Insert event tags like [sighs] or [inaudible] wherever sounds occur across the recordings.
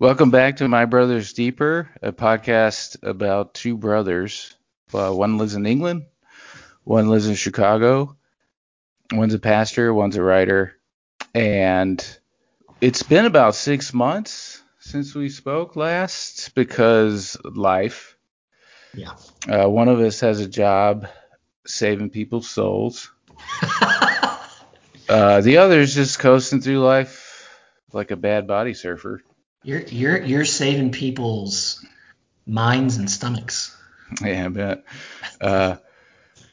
Welcome back to My Brothers Deeper, a podcast about two brothers. Uh, one lives in England, one lives in Chicago. One's a pastor, one's a writer. And it's been about six months since we spoke last because life. Yeah. Uh, one of us has a job saving people's souls. [laughs] uh, the other is just coasting through life like a bad body surfer. You're you're you're saving people's minds and stomachs. Yeah, I bet. Uh,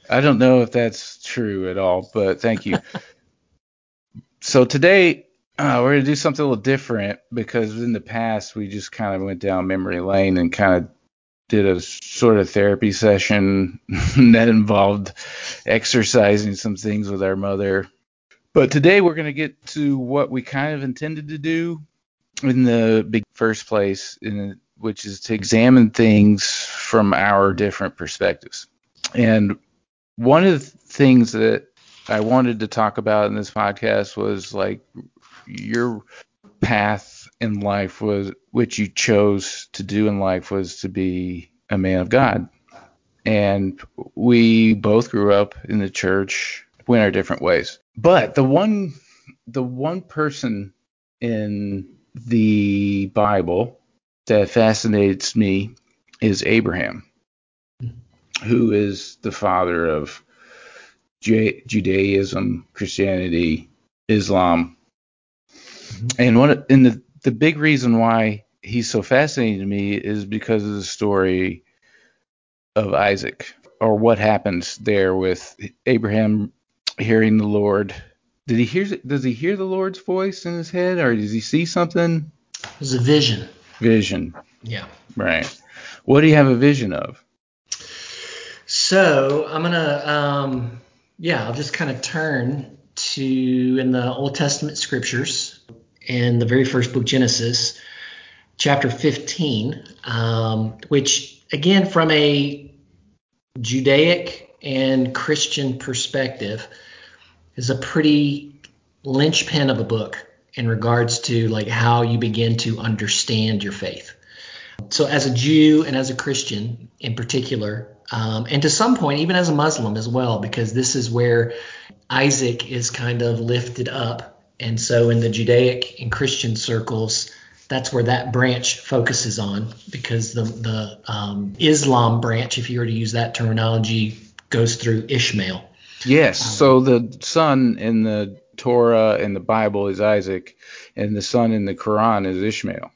I don't know if that's true at all, but thank you. [laughs] so today uh, we're gonna do something a little different because in the past we just kind of went down memory lane and kind of did a sort of therapy session [laughs] that involved exercising some things with our mother. But today we're going to get to what we kind of intended to do in the big first place, in, which is to examine things from our different perspectives. And one of the things that I wanted to talk about in this podcast was like your path in life was which you chose to do in life was to be a man of God. And we both grew up in the church, went our different ways. But the one the one person in the Bible that fascinates me is Abraham, who is the father of Judaism, Christianity, Islam. Mm-hmm. And one and the the big reason why he's so fascinating to me is because of the story of Isaac or what happens there with Abraham hearing the Lord did he hear? Does he hear the Lord's voice in his head, or does he see something? It was a vision. Vision. Yeah. Right. What do you have a vision of? So I'm gonna, um, yeah, I'll just kind of turn to in the Old Testament scriptures, in the very first book Genesis, chapter 15, um, which again from a Judaic and Christian perspective is a pretty linchpin of a book in regards to like how you begin to understand your faith. So as a Jew and as a Christian in particular, um, and to some point even as a Muslim as well, because this is where Isaac is kind of lifted up, and so in the Judaic and Christian circles, that's where that branch focuses on, because the the um, Islam branch, if you were to use that terminology, goes through Ishmael. Yes. Um, so the son in the Torah and the Bible is Isaac, and the son in the Quran is Ishmael.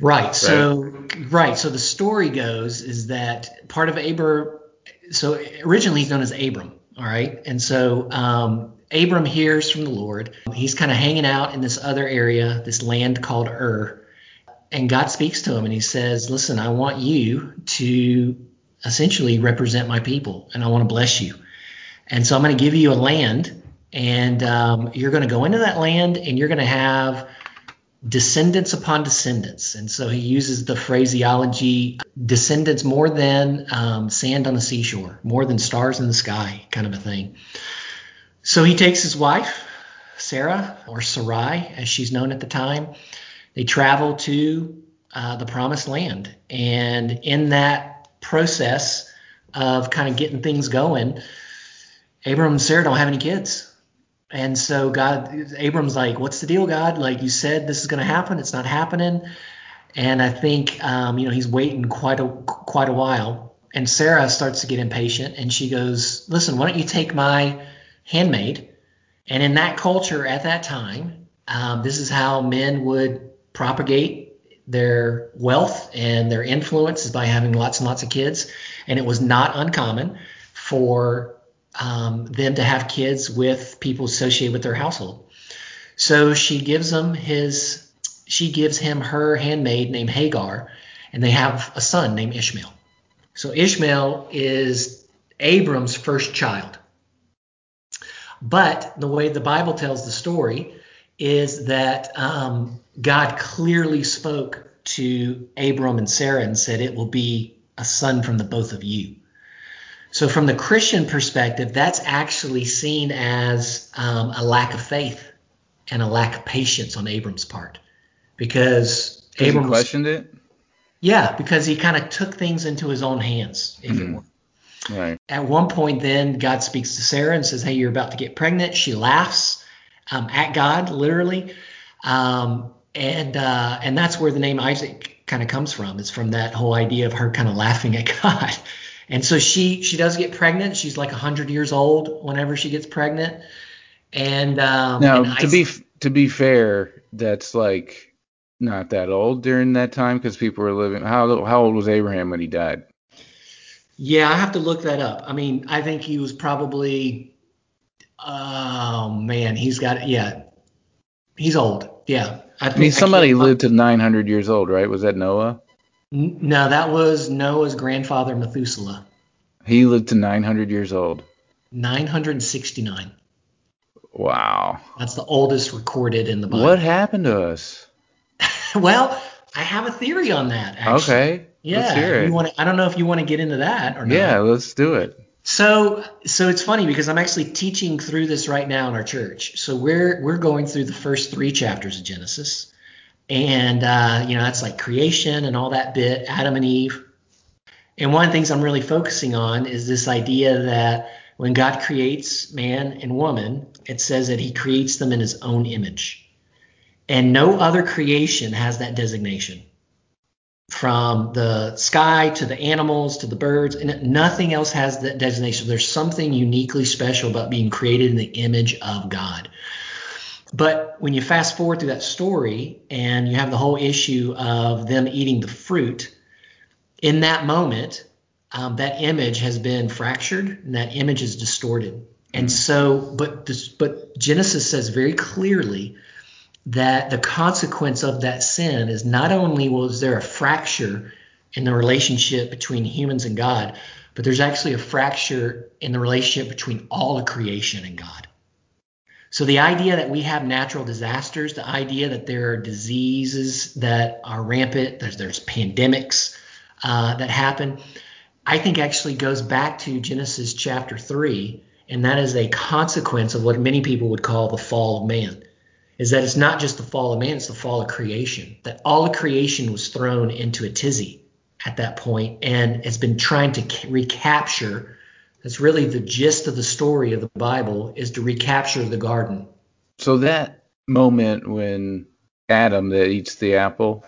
Right. right. So right. So the story goes is that part of Abram. So originally he's known as Abram. All right. And so um, Abram hears from the Lord. He's kind of hanging out in this other area, this land called Ur. And God speaks to him and he says, Listen, I want you to essentially represent my people and I want to bless you. And so I'm going to give you a land, and um, you're going to go into that land, and you're going to have descendants upon descendants. And so he uses the phraseology descendants more than um, sand on the seashore, more than stars in the sky, kind of a thing. So he takes his wife, Sarah, or Sarai, as she's known at the time. They travel to uh, the promised land. And in that process of kind of getting things going, Abram and Sarah don't have any kids. And so God, Abram's like, what's the deal, God? Like you said, this is going to happen. It's not happening. And I think, um, you know, he's waiting quite a quite a while. And Sarah starts to get impatient, and she goes, "Listen, why don't you take my handmaid?" And in that culture at that time, um, this is how men would propagate their wealth and their influence is by having lots and lots of kids. And it was not uncommon for um, them to have kids with people associated with their household. So she gives him his, she gives him her handmaid named Hagar, and they have a son named Ishmael. So Ishmael is Abram's first child. But the way the Bible tells the story is that um, God clearly spoke to Abram and Sarah and said, It will be a son from the both of you. So, from the Christian perspective, that's actually seen as um, a lack of faith and a lack of patience on Abram's part. Because Abram he questioned it. Yeah, because he kind of took things into his own hands, if mm-hmm. it were. Right. At one point, then God speaks to Sarah and says, "Hey, you're about to get pregnant." She laughs um, at God, literally, um, and uh, and that's where the name Isaac kind of comes from. It's from that whole idea of her kind of laughing at [laughs] God. And so she she does get pregnant. She's like 100 years old whenever she gets pregnant. And um, now and to Isaac, be to be fair, that's like not that old during that time because people were living. How how old was Abraham when he died? Yeah, I have to look that up. I mean, I think he was probably. Oh man, he's got yeah, he's old. Yeah, I, I mean somebody I lived to 900 years old, right? Was that Noah? No, that was Noah's grandfather Methuselah. He lived to 900 years old. 969. Wow. That's the oldest recorded in the Bible. What happened to us? [laughs] well, I have a theory on that. Actually. Okay. Yeah. Let's hear it. You want I don't know if you want to get into that or not. Yeah, let's do it. So, so it's funny because I'm actually teaching through this right now in our church. So we're we're going through the first three chapters of Genesis, and uh, you know that's like creation and all that bit, Adam and Eve. And one of the things I'm really focusing on is this idea that when God creates man and woman, it says that He creates them in His own image. And no other creation has that designation. From the sky to the animals to the birds, and nothing else has that designation. There's something uniquely special about being created in the image of God. But when you fast forward through that story and you have the whole issue of them eating the fruit, in that moment, um, that image has been fractured and that image is distorted. And so, but this, but Genesis says very clearly that the consequence of that sin is not only was there a fracture in the relationship between humans and God, but there's actually a fracture in the relationship between all of creation and God. So the idea that we have natural disasters, the idea that there are diseases that are rampant, there's, there's pandemics uh, that happen, I think actually goes back to Genesis chapter 3, and that is a consequence of what many people would call the fall of man is that it's not just the fall of man, it's the fall of creation. That all of creation was thrown into a tizzy at that point and has been trying to recapture. That's really the gist of the story of the Bible is to recapture the garden. So that moment when Adam that eats the apple.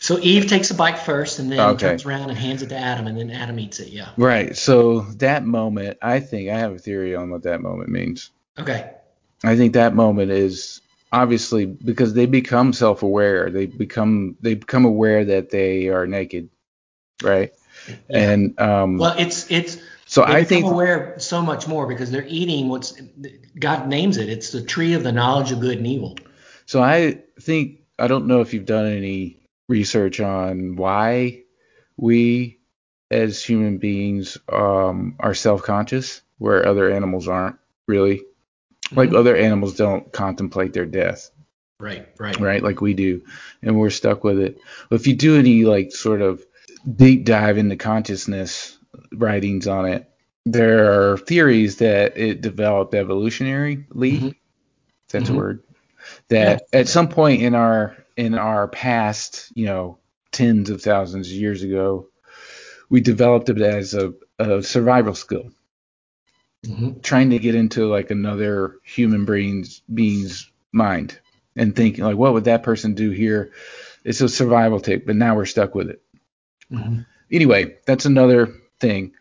So Eve takes a bite first and then okay. turns around and hands it to Adam and then Adam eats it. Yeah. Right. So that moment, I think I have a theory on what that moment means. Okay. I think that moment is obviously because they become self-aware they become they become aware that they are naked right yeah. and um well it's it's so i think aware so much more because they're eating what's god names it it's the tree of the knowledge of good and evil so i think i don't know if you've done any research on why we as human beings um are self-conscious where other animals aren't really like mm-hmm. other animals don't contemplate their death. Right, right. Right, like we do. And we're stuck with it. If you do any like sort of deep dive into consciousness writings on it, there are theories that it developed evolutionarily. Mm-hmm. That's mm-hmm. a word. That yeah. at some point in our in our past, you know, tens of thousands of years ago, we developed it as a, a survival skill mm-hmm. trying to get into like another human being's being's mind and thinking like, what would that person do here? It's a survival tip, but now we're stuck with it. Mm-hmm. Anyway, that's another thing.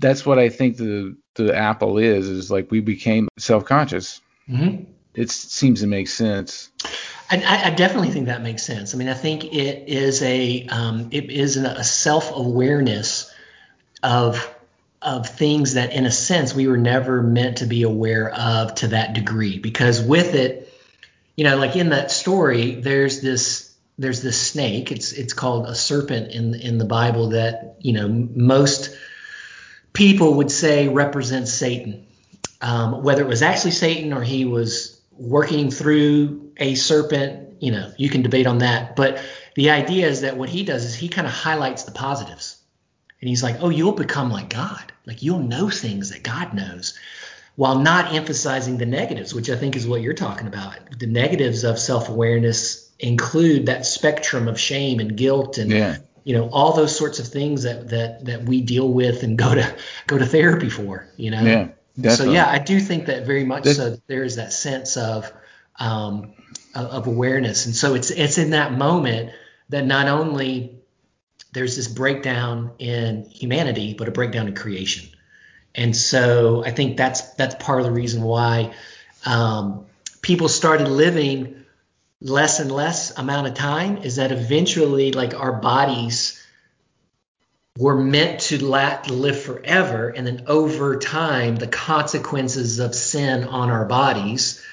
That's what I think the the apple is. Is like we became self conscious. Mm-hmm. It seems to make sense. I, I, definitely think that makes sense. I mean, I think it is a um, it is a self awareness of of things that in a sense we were never meant to be aware of to that degree because with it you know like in that story there's this there's this snake. It's it's called a serpent in in the bible that you know most people would say represents satan. Um, whether it was actually satan or he was working through a serpent you know you can debate on that. But the idea is that what he does is he kind of highlights the positives. And he's like oh you'll become like god. Like you'll know things that God knows while not emphasizing the negatives, which I think is what you're talking about. The negatives of self awareness include that spectrum of shame and guilt and Yeah. you know all those sorts of things that that that we deal with and go to go to therapy for. You know. Yeah. definitely. So yeah, I do think that very much This- so. There is that sense of um, of of awareness, and so it's it's in that moment that not only there's this breakdown in humanity, but a breakdown in creation. And so I think that's that's part of the reason why um, people started living less and less amount of time is that eventually like our bodies were meant to live forever and then over time the consequences of sin on our bodies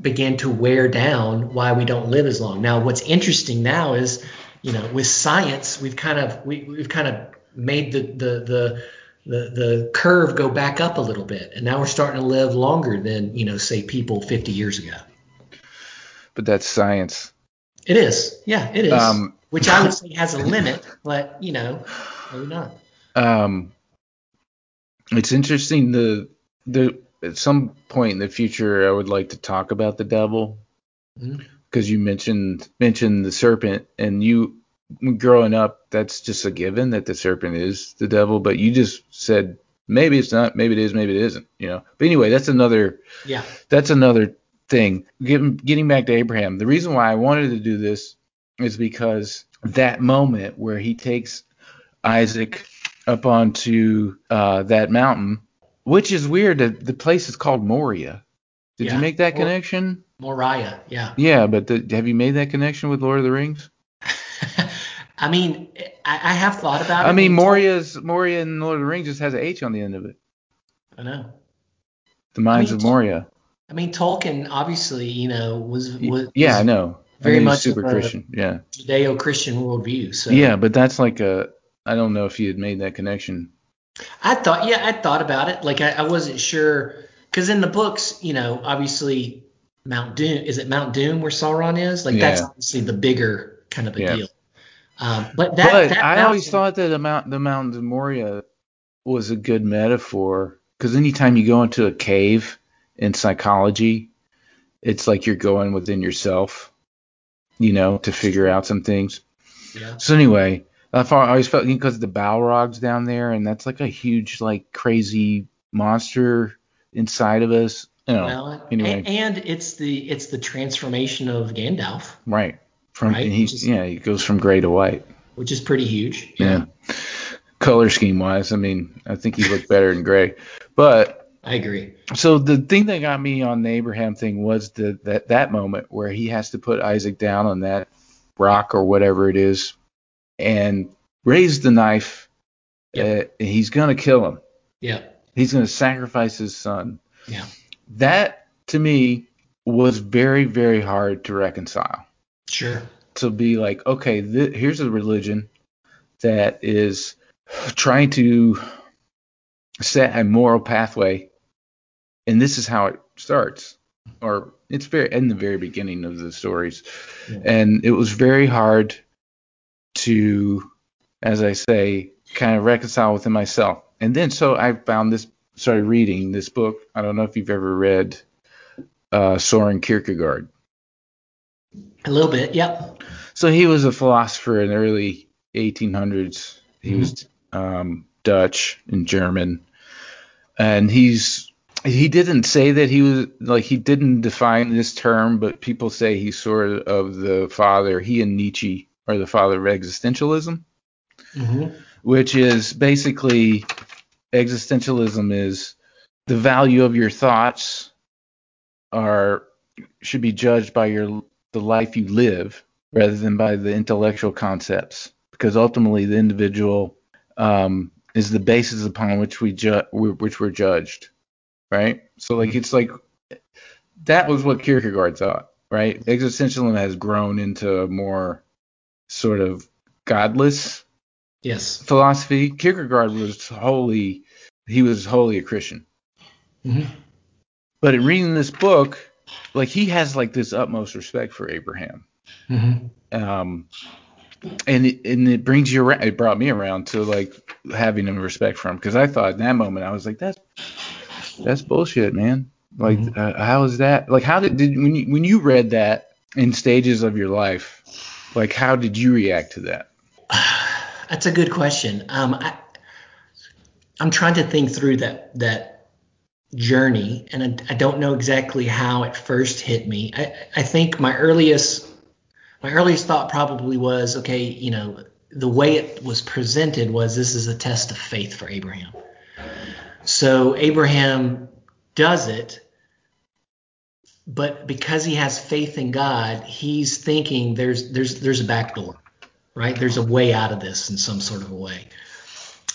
begin to wear down why we don't live as long. Now what's interesting now is you know with science we've kind of we, we've kind of made the the the the, the curve go back up a little bit and now we're starting to live longer than you know say people 50 years ago but that's science. it is yeah it is Um, which i would say has a limit but you know maybe not Um, it's interesting. The the at some point in the future, I would like to talk about the devil because you mentioned mentioned the serpent, and you growing up, that's just a given that the serpent is the devil. But you just said maybe it's not, maybe it is, maybe it isn't. You know. But anyway, that's another yeah that's another thing. Getting getting back to Abraham, the reason why I wanted to do this is because that moment where he takes Isaac up onto uh, that mountain, which is weird. that The place is called Moriah. Did Yeah. you make that Mor- connection? moriah yeah Yeah, but the, have you made that connection with Lord of the Rings? [laughs] I mean, I, I have thought about it. I mean, Moria's Moria in Lord of the Rings just has an H on the end of it. I know. The Mines mean, of Moria. I mean, Tolkien obviously, you know, was was, yeah, I know. very I he's much super Christian. Yeah. Judeo-Christian worldview. So Yeah, but that's like a. I don't know if you had made that connection. I thought, yeah, I thought about it. Like I, I wasn't sure because in the books, you know, obviously Mount Doom is it Mount Doom where Sauron is? Like that's obviously the bigger kind of a Yeah. deal. Um, but that, but that I always thought that the mount, the of Moria was a good metaphor because anytime you go into a cave in psychology, it's like you're going within yourself, you know, to figure out some things. yeah. So anyway, I always felt because the Balrogs down there, and that's like a huge, like crazy monster inside of us. You know, Well, anyway. and it's the it's the transformation of Gandalf, right? From Right, he, is- yeah, he goes from gray to white. which is pretty huge. Yeah. Color scheme wise, I mean, I think he looked better in gray. But I agree. so the thing that got me on the Abraham thing was the that that moment where he has to put Isaac down on that rock or whatever it is and raise the knife. Yep. Uh, he's gonna kill him. Yeah. He's gonna sacrifice his son. Yeah. That to me was very very hard to reconcile. Sure. to be like, okay, th- here's a religion that is trying to set a moral pathway, and this is how it starts, or it's very in the very beginning of the stories, Yeah. and it was very hard to, as I say, kind of reconcile within myself. And then so I found this, started reading this book. I don't know if you've ever read uh, Soren Kierkegaard. A little bit. Yep. So he was a philosopher in the early 1800s. He was um, Dutch and German, and he's he didn't say that he was like he didn't define this term, but people say he's sort of the father. He and Nietzsche are the father of existentialism, hmm which is basically existentialism is the value of your thoughts are should be judged by your the life you live rather than by the intellectual concepts because ultimately the individual um, is the basis upon which we ju- which we're judged right? So like it's like that was what Kierkegaard thought right? Existentialism has grown into a more sort of godless Yes. philosophy. Kierkegaard was wholly he was wholly a Christian. Hmm but in reading this book like he has like this utmost respect for Abraham. Hmm um, and it, and it brings you around. It brought me around to like having a respect for him because I thought in that moment I was like, that's that's bullshit, man. Like, Mhm. uh, how is that? Like, how did, did when you when you read that? in stages of your life, like how did you react to that? [sighs] That's a good question. Um, I, I'm trying to think through that that journey, and I, I, don't know exactly how it first hit me. I, I think my earliest my earliest thought probably was, okay, you know, the way it was presented was this is a test of faith for Abraham. So Abraham does it, but because he has faith in God, he's thinking there's there's there's a back door, right? There's a way out of this in some sort of a way.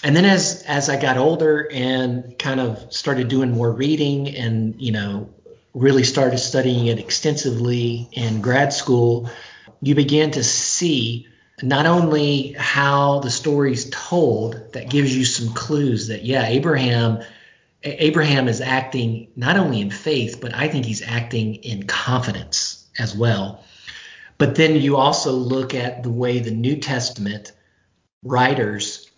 And then as as I got older and kind of started doing more reading and you know really started studying it extensively in grad school, you begin to see not only how the story's told that gives you some clues that yeah abraham abraham is acting not only in faith but i think he's acting in confidence as well. But then you also look at the way the new testament writers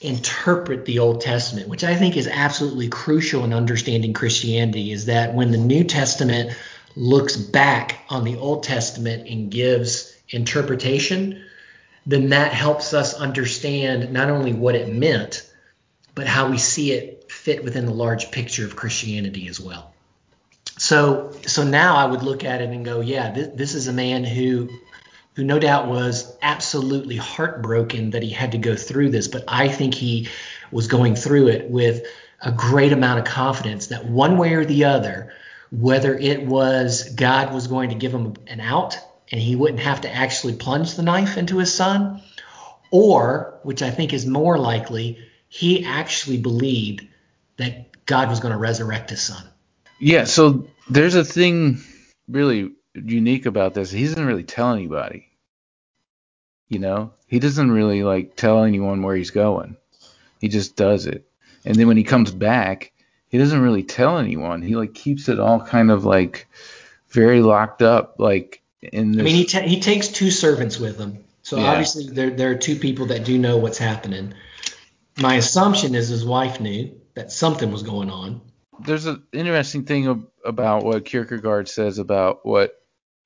interpret the old testament which i think is absolutely crucial in understanding christianity is that when the new testament looks back on the old testament and gives interpretation, then that helps us understand not only what it meant, but how we see it fit within the large picture of Christianity as well. So, so now I would look at it and go, yeah, this, this is a man who, who no doubt was absolutely heartbroken that he had to go through this, but I think he was going through it with a great amount of confidence that one way or the other, whether it was God was going to give him an out and he wouldn't have to actually plunge the knife into his son, or, which I think is more likely, he actually believed that God was going to resurrect his son. Yeah, so there's a thing really unique about this. He doesn't really tell anybody. You know, he doesn't really like tell anyone where he's going. He just does it. And then when he comes back, he doesn't really tell anyone. He like keeps it all kind of like very locked up. Like in this. I mean, he ta- he takes two servants with him, so yeah. obviously there there are two people that do know what's happening. My assumption is his wife knew that something was going on. There's an interesting thing about what Kierkegaard says about what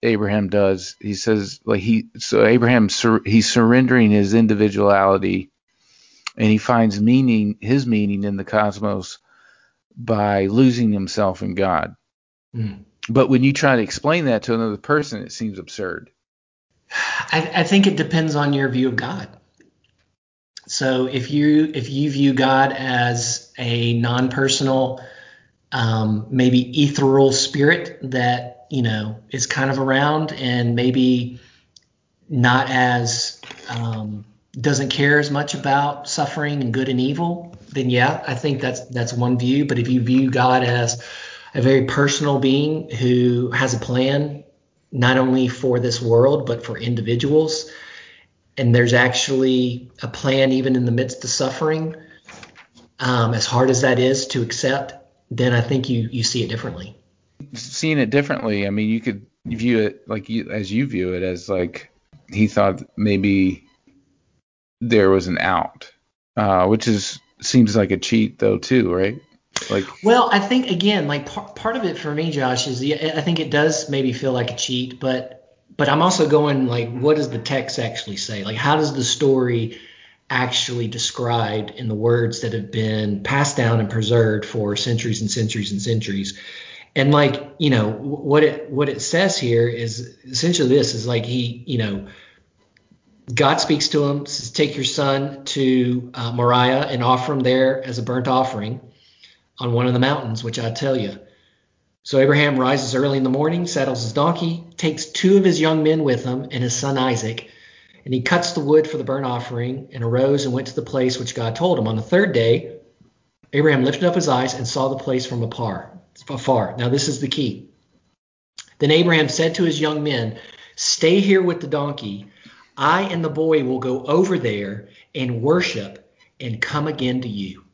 Abraham does. He says like he so Abraham sur- he's surrendering his individuality and he finds meaning his meaning in the cosmos by losing himself in God. Mm. But when you try to explain that to another person, it seems absurd. I, I think it depends on your view of God. So if you if you view God as a non-personal, um, maybe ethereal spirit that you know is kind of around and maybe not as um, doesn't care as much about suffering and good and evil, then yeah, I think that's that's one view. But if you view God as a very personal being who has a plan not only for this world but for individuals. And there's actually a plan even in the midst of suffering um, as hard as that is to accept then i think you you see it differently. Seeing it differently i mean you could view it like you as you view it as like he thought maybe there was an out uh, which is seems like a cheat though too right like, well, I think again, like part part of it for me, Josh, is I think it does maybe feel like a cheat, but but I'm also going like, what does the text actually say? Like, how does the story actually described in the words that have been passed down and preserved for centuries and centuries and centuries? And like, you know, what it what it says here is essentially this is like he, you know. God speaks to him, says, Take your son to uh, Moriah and offer him there as a burnt offering on one of the mountains, which I tell you. So Abraham rises early in the morning, saddles his donkey, takes two of his young men with him and his son Isaac, and he cuts the wood for the burnt offering and arose and went to the place which God told him. On the third day, Abraham lifted up his eyes and saw the place from afar. Now this is the key. Then Abraham said to his young men, Stay here with the donkey. I and the boy will go over there and worship and come again to you.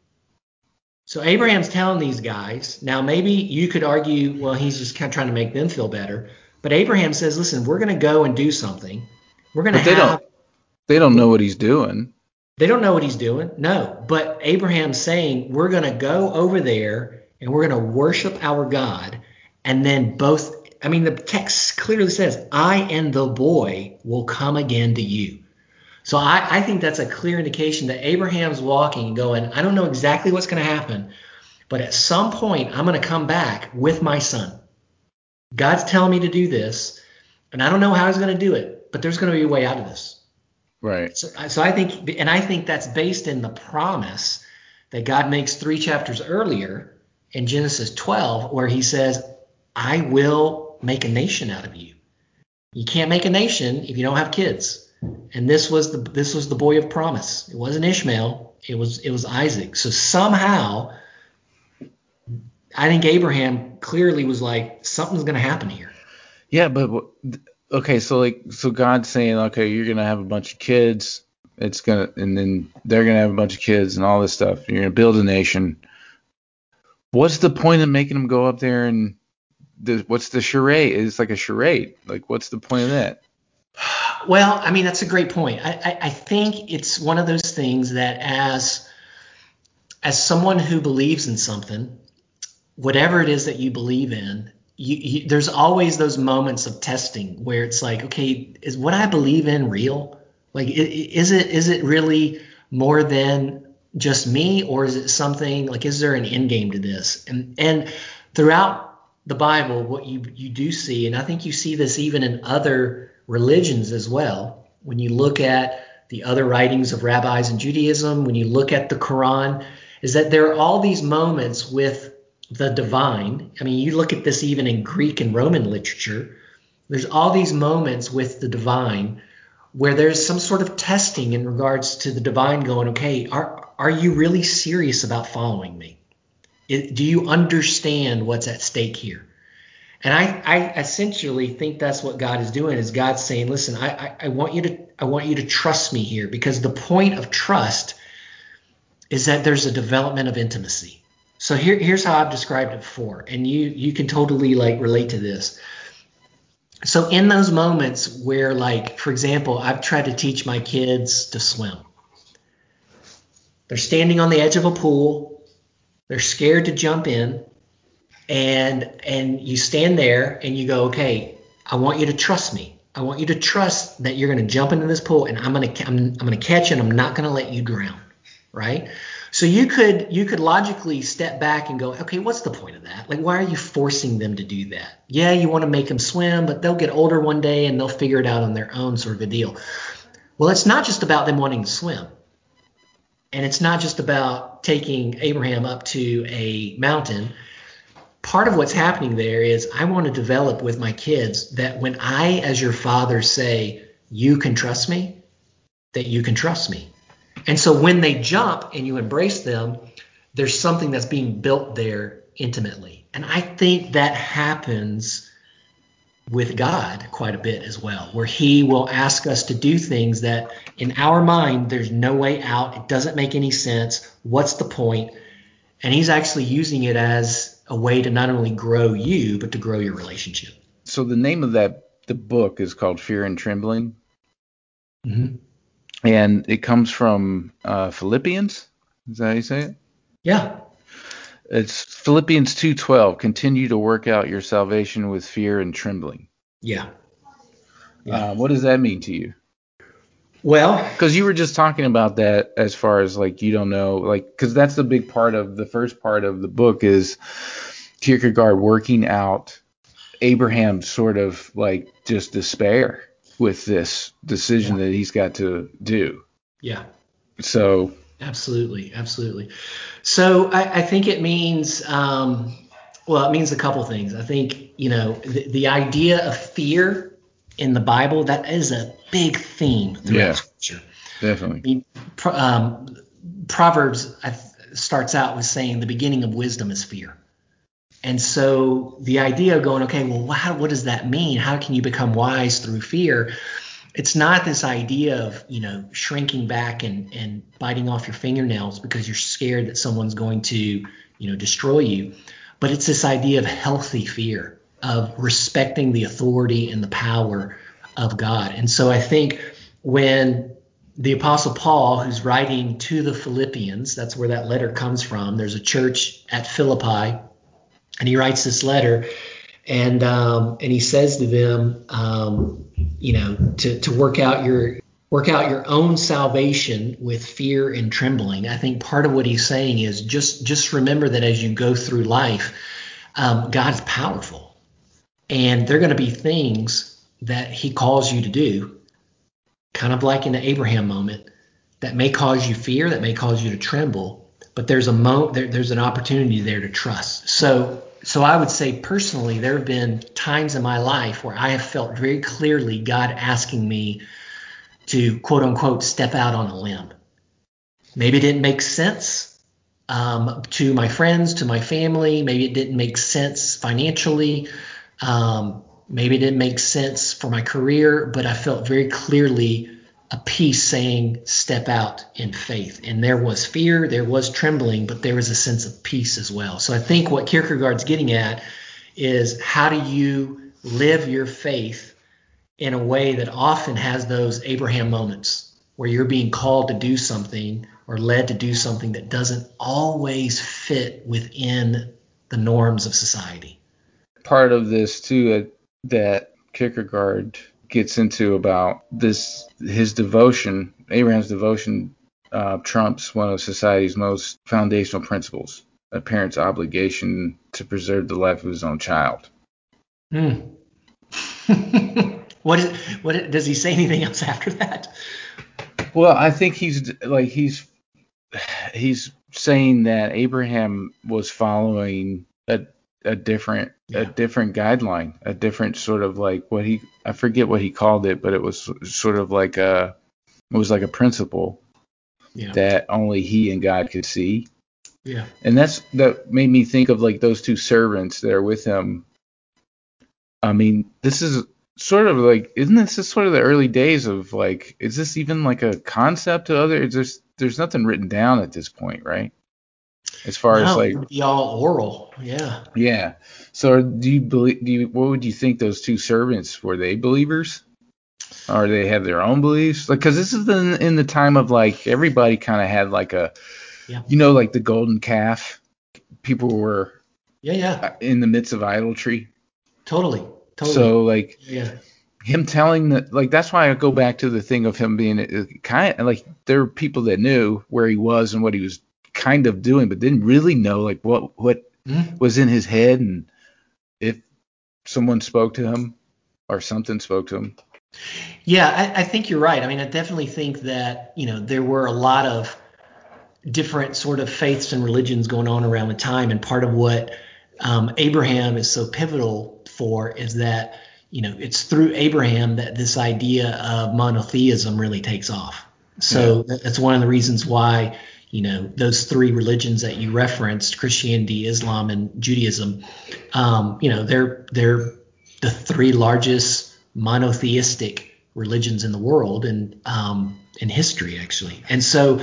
So Abraham's telling these guys, now maybe you could argue, well, he's just kind of trying to make them feel better. But Abraham says, listen, we're going to go and do something. We're going to have. They don't, they don't know what he's doing. They don't know what he's doing. No. But Abraham's saying, we're going to go over there and we're going to worship our God. And then both I mean, the text clearly says, I and the boy will come again to you. So I, I think that's a clear indication that Abraham's walking and going, I don't know exactly what's going to happen, but at some point I'm going to come back with my son. God's telling me to do this, and I don't know how he's going to do it, but there's going to be a way out of this. Right. So, so I think, and I think that's based in the promise that God makes three chapters earlier in Genesis 12, where he says, I will make a nation out of you. You can't make a nation if you don't have kids. And this was the this was the boy of promise. It wasn't Ishmael. It was it was Isaac. So somehow, I think Abraham clearly was like something's going to happen here. Yeah, but okay, so like so God's saying, okay, you're gonna have a bunch of kids. It's gonna and then they're gonna have a bunch of kids and all this stuff. You're gonna build a nation. What's the point of making them go up there and the, what's the charade? It's like a charade. Like what's the point of that? Well, I mean, that's a great point. I, I, I, think it's one of those things that as as someone who believes in something, whatever it is that you believe in, you, you, there's always those moments of testing where it's like, okay, is what I believe in real? Like, is it is it really more than just me, or is it something like, is there an end game to this? And and throughout the Bible, what you you do see, and I think you see this even in other religions as well. When you look at the other writings of rabbis in Judaism, when you look at the Quran, is that there are all these moments with the divine. I mean, you look at this even in Greek and Roman literature. There's all these moments with the divine where there's some sort of testing in regards to the divine going, okay, are, are you really serious about following me? Do you understand what's at stake here? And I, I essentially think that's what God is doing is God saying, listen, I, I, I want you to I want you to trust me here because the point of trust is that there's a development of intimacy. So here, here's how I've described it before, and you you can totally like relate to this. So in those moments where, like, for example, I've tried to teach my kids to swim. They're standing on the edge of a pool. They're scared to jump in and and you stand there and you go, okay, I want you to trust me. I want you to trust that you're going to jump into this pool and I'm going to I'm, I'm going to catch you and I'm not going to let you drown, right? So you could you could logically step back and go, okay, what's the point of that? Like, why are you forcing them to do that? Yeah, you want to make them swim, but they'll get older one day and they'll figure it out on their own, sort of a deal. Well, it's not just about them wanting to swim, and it's not just about taking Abraham up to a mountain part of what's happening there is I want to develop with my kids that when I, as your father, say, you can trust me, that you can trust me. And so when they jump and you embrace them, there's something that's being built there intimately. And I think that happens with God quite a bit as well, where He will ask us to do things that in our mind, there's no way out. It doesn't make any sense. What's the point? And He's actually using it as a way to not only grow you but to grow your relationship. So the name of that the book is called Fear and Trembling, mm-hmm. and it comes from uh, Philippians. Is that how you say it? Yeah. It's Philippians 2:12. Continue to work out your salvation with fear and trembling. Yeah. yeah. Uh, what does that mean to you? Well, because you were just talking about that as far as like you don't know, like because that's the big part of the first part of the book is Kierkegaard working out Abraham's sort of like just despair with this decision yeah. that he's got to do. Yeah. So. Absolutely, absolutely. So I, I think it means, um, well, it means a couple things. I think you know the, the idea of fear in the Bible that is a big theme throughout yeah, Scripture. Definitely. I mean, um, Proverbs starts out with saying the beginning of wisdom is fear. And so the idea of going, okay, well, how, what does that mean? How can you become wise through fear? It's not this idea of, you know, shrinking back and, and biting off your fingernails because you're scared that someone's going to, you know, destroy you. But it's this idea of healthy fear, of respecting the authority and the power of God. And so I think when the Apostle Paul, who's writing to the Philippians, that's where that letter comes from. There's a church at Philippi, and he writes this letter. and um, and he says to them, um, you know, to to work out your work out your own salvation with fear and trembling. I think part of what he's saying is just just remember that as you go through life, um, God's powerful, and there are going to be things that He calls you to do, kind of like in the Abraham moment, that may cause you fear, that may cause you to tremble, but there's a mo there, there's an opportunity there to trust. So so I would say personally, there have been times in my life where I have felt very clearly God asking me to quote unquote step out on a limb. Maybe it didn't make sense um, to my friends, to my family. Maybe it didn't make sense financially. Um, maybe it didn't make sense for my career, but I felt very clearly a peace saying, step out in faith. And there was fear, there was trembling, but there was a sense of peace as well. So I think what Kierkegaard's getting at is how do you live your faith in a way that often has those Abraham moments where you're being called to do something or led to do something that doesn't always fit within the norms of society. Part of this too that Kierkegaard gets into about this his devotion, Abraham's devotion uh, trumps one of society's most foundational principles, a parent's obligation to preserve the life of his own child. Mm. [laughs] What is what does he say anything else after that? Well, I think he's like he's he's saying that Abraham was following a a different yeah. a different guideline, a different sort of like what he I forget what he called it, but it was sort of like a it was like a principle yeah. that only he and God could see. Yeah. And that's that made me think of like those two servants that are with him. I mean, this is sort of like isn't this just sort of the early days of like is this even like a concept to other is there's there's nothing written down at this point right as far no, as like be all oral. Yeah. Yeah. So do you believe do you what would you think those two servants were they believers? Or they have their own beliefs? Like because this is in, in the time of like everybody kind of had like a yeah. you know like the golden calf? People were yeah yeah. in the midst of idolatry? Totally. Totally. So like yeah. him telling that like that's why I go back to the thing of him being uh, kind of like there are people that knew where he was and what he was kind of doing, but didn't really know like what what mm-hmm. was in his head and if someone spoke to him or something spoke to him. Yeah, I, I think you're right. I mean, I definitely think that you know there were a lot of different sort of faiths and religions going on around the time, and part of what um, Abraham is so pivotal for is that you know it's through Abraham that this idea of monotheism really takes off. So yeah. that's one of the reasons why you know those three religions that you referenced Christianity, Islam, and Judaism. Um, you know they're they're the three largest monotheistic religions in the world and um, in history actually. And so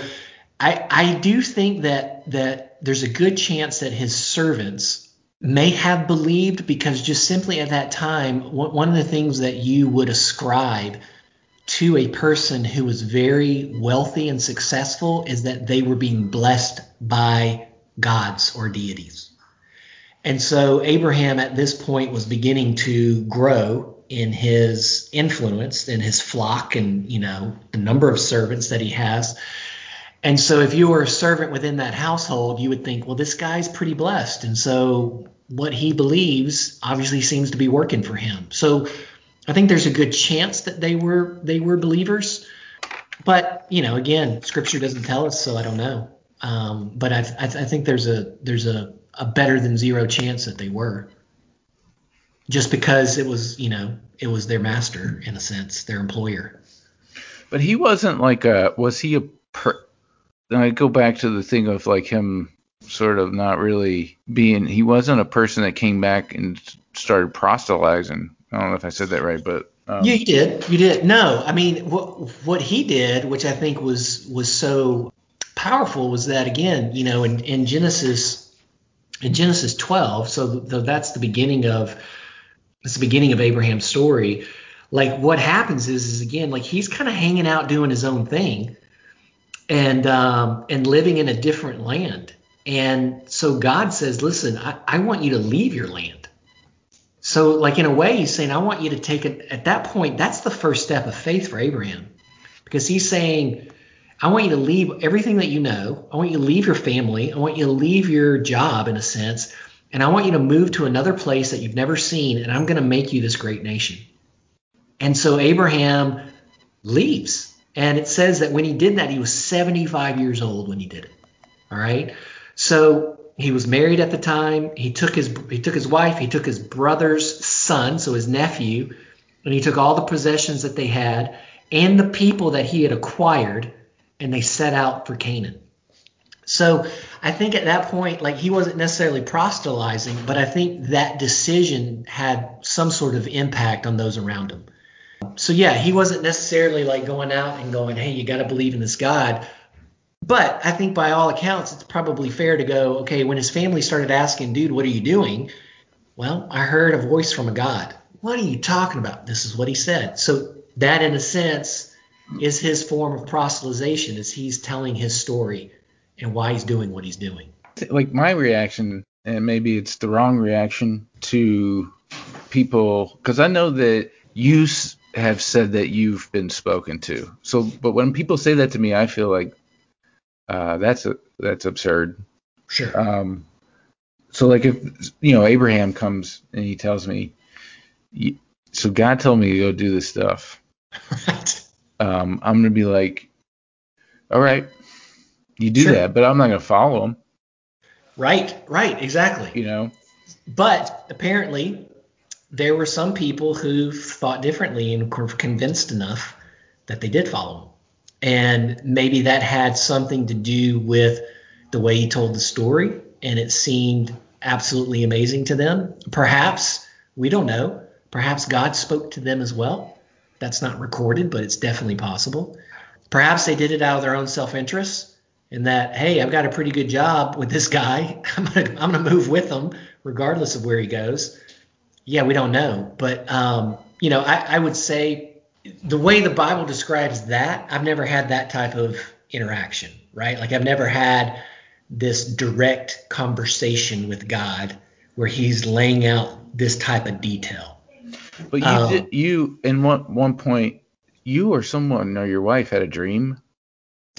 I I do think that that there's a good chance that his servants may have believed because just simply at that time, one of the things that you would ascribe to a person who was very wealthy and successful is that they were being blessed by gods or deities. And so Abraham at this point was beginning to grow in his influence in his flock and you know the number of servants that he has and so if you were a servant within that household, you would think, well, this guy's pretty blessed. And so what he believes obviously seems to be working for him. So I think there's a good chance that they were they were believers. But, you know, again, scripture doesn't tell us, so I don't know. Um, but I, I, I think there's a there's a, a better than zero chance that they were. Just because it was, you know, it was their master in a sense, their employer. But he wasn't like a was he a per, I go back to the thing of like him sort of not really being. He wasn't a person that came back and started proselytizing. I don't know if I said that right, but um, yeah, you did. You did. No, I mean what what he did, which I think was was so powerful, was that again, you know, in, in Genesis in Genesis 12. So the, that's the beginning of it's the beginning of Abraham's story. Like what happens is is again like he's kind of hanging out doing his own thing and um, and living in a different land. And so God says, listen, I, I want you to leave your land. So, like in a way, he's saying, I want you to take it at that point. That's the first step of faith for Abraham, because he's saying, I want you to leave everything that you know. I want you to leave your family. I want you to leave your job in a sense, and I want you to move to another place that you've never seen, and I'm going to make you this great nation. And so Abraham leaves. And it says that when he did that, he was 75 years old when he did it. All right. So he was married at the time. He took his he took his wife, he took his brother's son, so his nephew, and he took all the possessions that they had and the people that he had acquired, and they set out for Canaan. So I think at that point, like he wasn't necessarily proselytizing, but I think that decision had some sort of impact on those around him. So yeah, he wasn't necessarily like going out and going, "Hey, you got to believe in this God." But I think by all accounts, it's probably fair to go, okay, when his family started asking, dude, what are you doing? Well, I heard a voice from a God. What are you talking about? This is what he said. So that, in a sense, is his form of proselytization, is he's telling his story and why he's doing what he's doing. Like my reaction, and maybe it's the wrong reaction to people, because I know that you have said that you've been spoken to. So, but when people say that to me, I feel like uh, that's a, that's absurd. Sure. Um, so like if you know Abraham comes and he tells me, so God told me to go do this stuff. Right. Um, I'm gonna be like, all right, you do sure. that, but I'm not gonna follow him. Right. Right. Exactly. You know. But apparently, there were some people who thought differently and were convinced enough that they did follow him. And maybe that had something to do with the way he told the story, and it seemed absolutely amazing to them. Perhaps, we don't know, perhaps God spoke to them as well. That's not recorded, but it's definitely possible. Perhaps they did it out of their own self interest, in that, hey, I've got a pretty good job with this guy. [laughs] I'm gonna, I'm gonna move with him regardless of where he goes. Yeah, we don't know, but um, you know, I, I would say the way the Bible describes that, I've never had that type of interaction, right? Like I've never had this direct conversation with God where He's laying out this type of detail. But you um, did, you in one one point you or someone or your wife had a dream.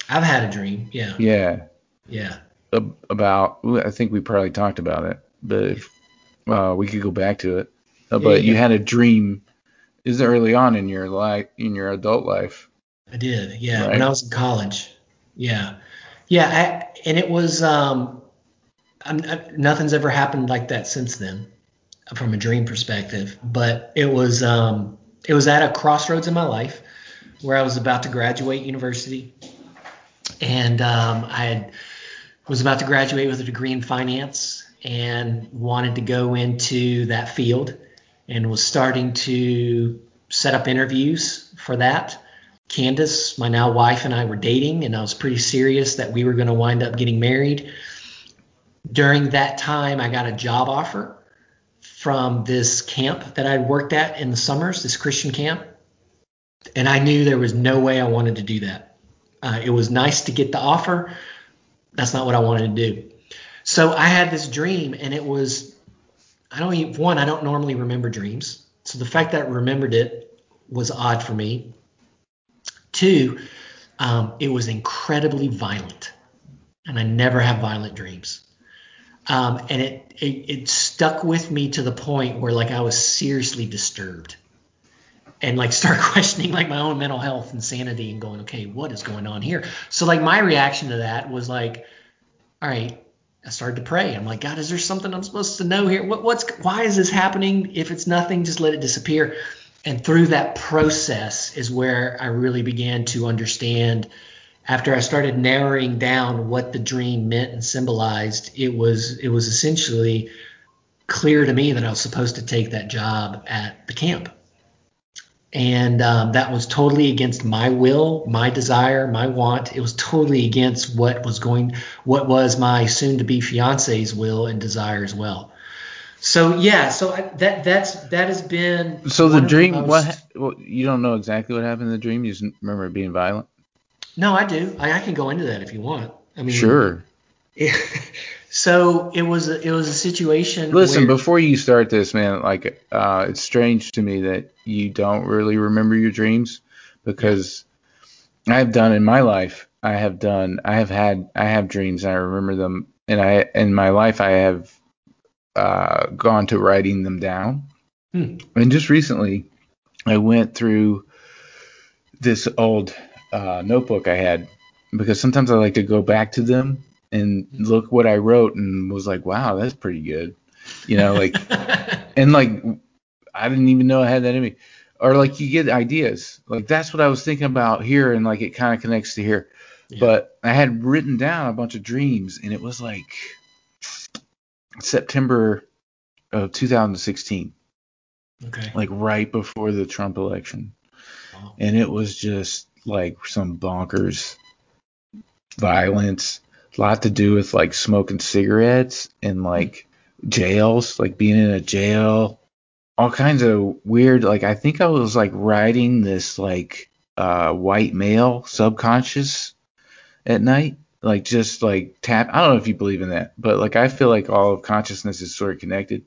I've had a dream, yeah. Yeah. Yeah. About I think we probably talked about it, but if, uh, we could go back to it. Uh, but yeah, you had a dream is early on in your life in your adult life. I did, yeah. Right? When I was in college, yeah, yeah. I, and it was um, I'm, I, nothing's ever happened like that since then, from a dream perspective. But it was um, it was at a crossroads in my life where I was about to graduate university, and um, I had, was about to graduate with a degree in finance and wanted to go into that field and was starting to set up interviews for that. Candace, my now wife, and I were dating, and I was pretty serious that we were going to wind up getting married. During that time, I got a job offer from this camp that I'd worked at in the summers, this Christian camp. And I knew there was no way I wanted to do that. Uh, it was nice to get the offer. That's not what I wanted to do. So I had this dream, and it was I don't even, one, I don't normally remember dreams. So the fact that I remembered it was odd for me. Two, um, it was incredibly violent. And I never have violent dreams. Um, and it, it, it stuck with me to the point where like I was seriously disturbed and like [laughs] start questioning like my own mental health and sanity and going, okay, what is going on here? So like my reaction to that was like, all right, I started to pray. I'm like, God, is there something I'm supposed to know here? What, what's why is this happening? If it's nothing, just let it disappear. And through that process is where I really began to understand. After I started narrowing down what the dream meant and symbolized, it was it was essentially clear to me that I was supposed to take that job at the camp and um, that was totally against my will, my desire, my want. It was totally against what was going, what was my soon-to-be fiance's will and desire as well. So yeah, so I, that that's that has been. So the dream, the most, what well, you don't know exactly what happened in the dream. You just remember it being violent. No, I do. I, I can go into that if you want. I mean, sure. [laughs] So it was a, it was a situation. Listen, where, before you start this, man, like uh, it's strange to me that you don't really remember your dreams because I have done in my life. I have done. I have had. I have dreams. And I remember them, and I in my life I have uh, gone to writing them down. Hmm. And just recently, I went through this old uh, notebook I had because sometimes I like to go back to them and mm-hmm. look what I wrote and was like, wow, that's pretty good. You know, like, [laughs] and like, I didn't even know I had that in me. Or like you get ideas. Like that's what I was thinking about here and like it kind of connects to here. Yeah. But I had written down a bunch of dreams and it was like September of 2016, okay. like right before the Trump election. Wow. And it was just like some bonkers violence, a lot to do with like smoking cigarettes and like jails, like being in a jail, all kinds of weird. Like I think I was like riding this like uh, white male subconscious at night, like just like tap. I don't know if you believe in that, but like I feel like all of consciousness is sort of connected,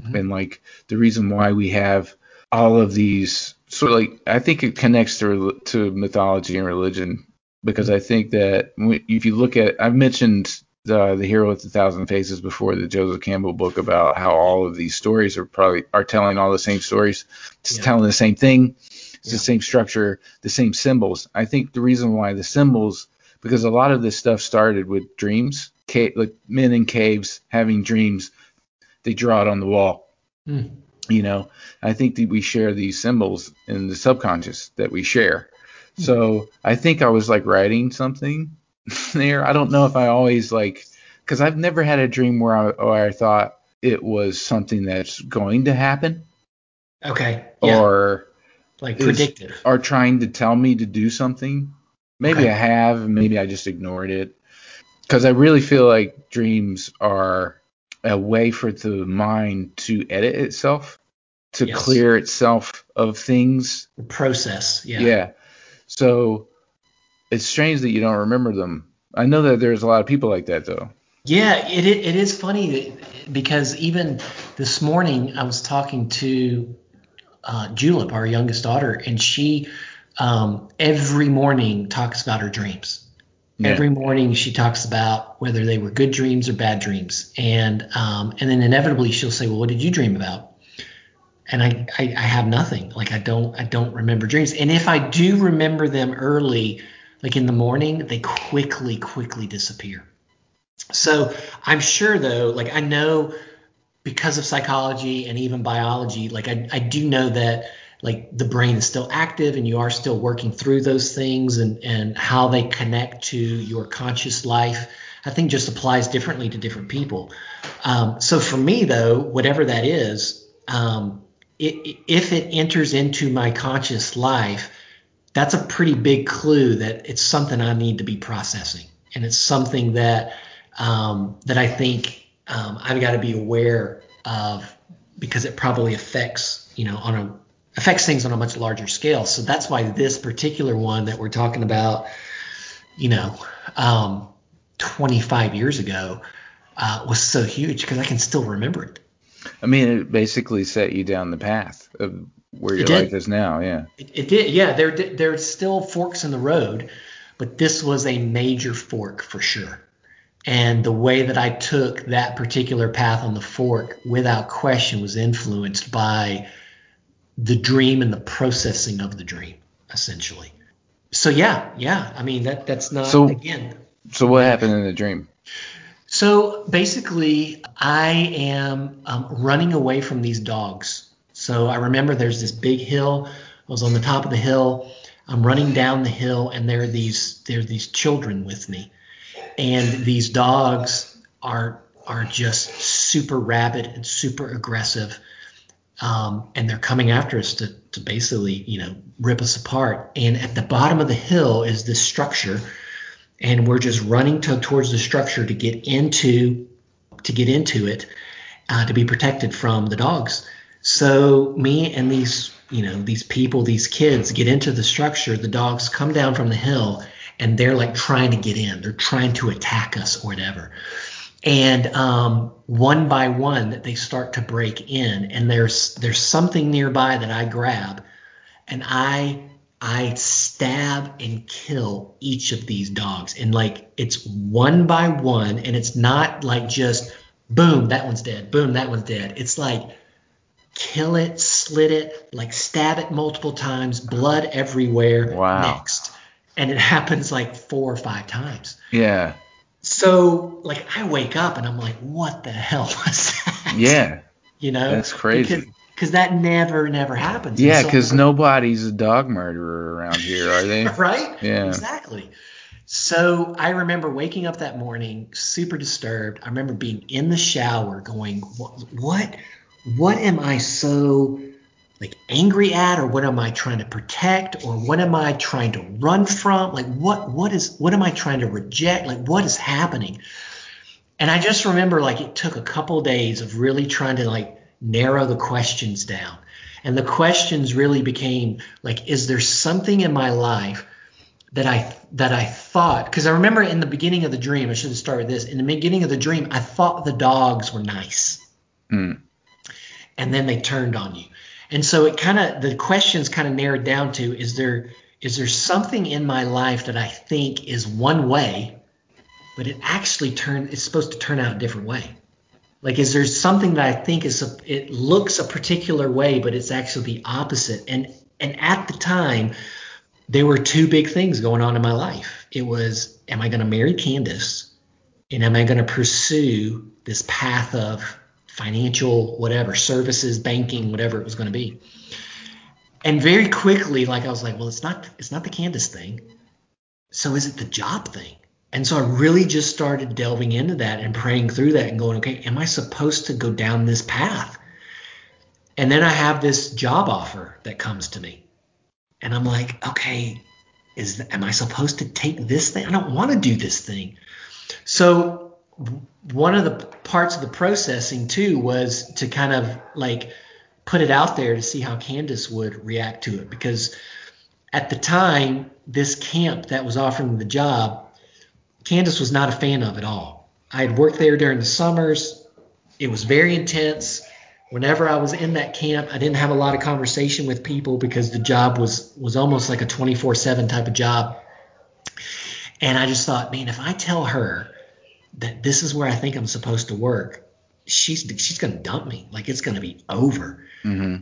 Mhm. and like the reason why we have all of these sort of like I think it connects to to mythology and religion because I think that if you look at I've mentioned the the hero with a thousand faces before the Joseph Campbell book about how all of these stories are probably are telling all the same stories, it's Yeah. telling the same thing, it's Yeah. the same structure, the same symbols. I think the reason why the symbols because a lot of this stuff started with dreams, ca- like men in caves having dreams, they draw it on the wall Hmm. you know i think that we share these symbols in the subconscious that we share so i think i was like writing something [laughs] there i don't know if i always like because i've never had a dream where I, where I thought it was something that's going to happen Okay. Yeah. or like is- predictive. are trying to tell me to do something maybe Okay. i have maybe i just ignored it because i really feel like dreams are a way for the mind to edit itself to Yes. clear itself of things The process. Yeah. yeah. So it's strange that you don't remember them. I know that there's a lot of people like that though. Yeah, it, it, is funny because even this morning I was talking to uh, Julep, our youngest daughter, and she um, every morning talks about her dreams. Yeah. Every morning she talks about whether they were good dreams or bad dreams, and um, and then inevitably she'll say, "Well, what did you dream about?" And I, I I have nothing. Like I don't I don't remember dreams, and if I do remember them early, like in the morning, they quickly quickly disappear. So I'm sure though, like I know because of psychology and even biology, like I, I do know that like the brain is still active and you are still working through those things and, and how they connect to your conscious life, I think just applies differently to different people. Um, so for me though, whatever that is, um, it, if it enters into my conscious life, that's a pretty big clue that it's something I need to be processing, and it's something that um, that I think um, I've got to be aware of because it probably affects you know on a affects things on a much larger scale. So that's why this particular one that we're talking about, you know, um, 25 years ago uh, was so huge because I can still remember it. I mean, it basically set you down the path of where your life is now. Yeah. It, it did, yeah. There, there's still forks in the road, but this was a major fork for sure. And the way that I took that particular path on the fork, without question, was influenced by the dream and the processing of the dream, essentially. So yeah, yeah. I mean that that's not So- again. So what happened in the dream? So basically, I am um, running away from these dogs. So I remember there's this big hill. I was on the top of the hill. I'm running down the hill, and there are these there are these children with me, and these dogs are are just super rabid and super aggressive, um, and they're coming after us to to basically you know rip us apart. And at the bottom of the hill is this structure and we're just running to, towards the structure to get into to get into it uh, to be protected from the dogs. So me and these you know these people these kids get into the structure the dogs come down from the hill and they're like trying to get in. They're trying to attack us or whatever. And um, one by one they start to break in, and there's there's something nearby that I grab, and I I stab and kill each of these dogs, and like it's one by one, and it's not like just boom that one's dead, boom that one's dead. It's like kill it, slit it, like stab it multiple times, blood everywhere. Wow. Next. And it [laughs] happens like four or five times. Yeah. So like I wake up and I'm like, what the hell [laughs] was that? Yeah. You know? That's crazy. Because, because that never, never happens. Yeah, And so- because nobody's a dog murderer around here, are they? [laughs] right? Yeah. Exactly. So I remember waking up that morning super disturbed. I remember being in the shower going, what, what, what am I so like angry at, or what am I trying to protect, or what am I trying to run from? Like what, what is, what am I trying to reject? Like what is happening? And I just remember like it took a couple days of really trying to like narrow the questions down. And the questions really became like, is there something in my life that I that I thought because I remember in the beginning of the dream, I should have started with this. In the beginning of the dream, I thought the dogs were nice. Mm. And then they turned on you. And so it kind of the questions kind of narrowed down to is there is there something in my life that I think is one way, but it actually turned it's supposed to turn out a different way. Like is there something that I think is a, it looks a particular way, but it's actually the opposite. And and at the time, there were two big things going on in my life. It was, am I going to marry Candace? And am I going to pursue this path of financial, whatever, services, banking, whatever it was going to be? And very quickly, like I was like, well, it's not, it's not the Candace thing. So is it the job thing? And so I really just started delving into that and praying through that and going, okay, am I supposed to go down this path? And then I have this job offer that comes to me and I'm like, okay, is am I supposed to take this thing? I don't want to do this thing. So one of the parts of the processing too was to kind of like put it out there to see how Candace would react to it because at the time this camp that was offering the job, Candace was not a fan of at all. I had worked there during the summers. It was very intense whenever I was in that camp, I didn't have a lot of conversation with people because the job was was almost like a 24/7 type of job. And I just thought, man, if I tell her that this is where I think I'm supposed to work, she's she's going to dump me. Like it's going to be over. hmm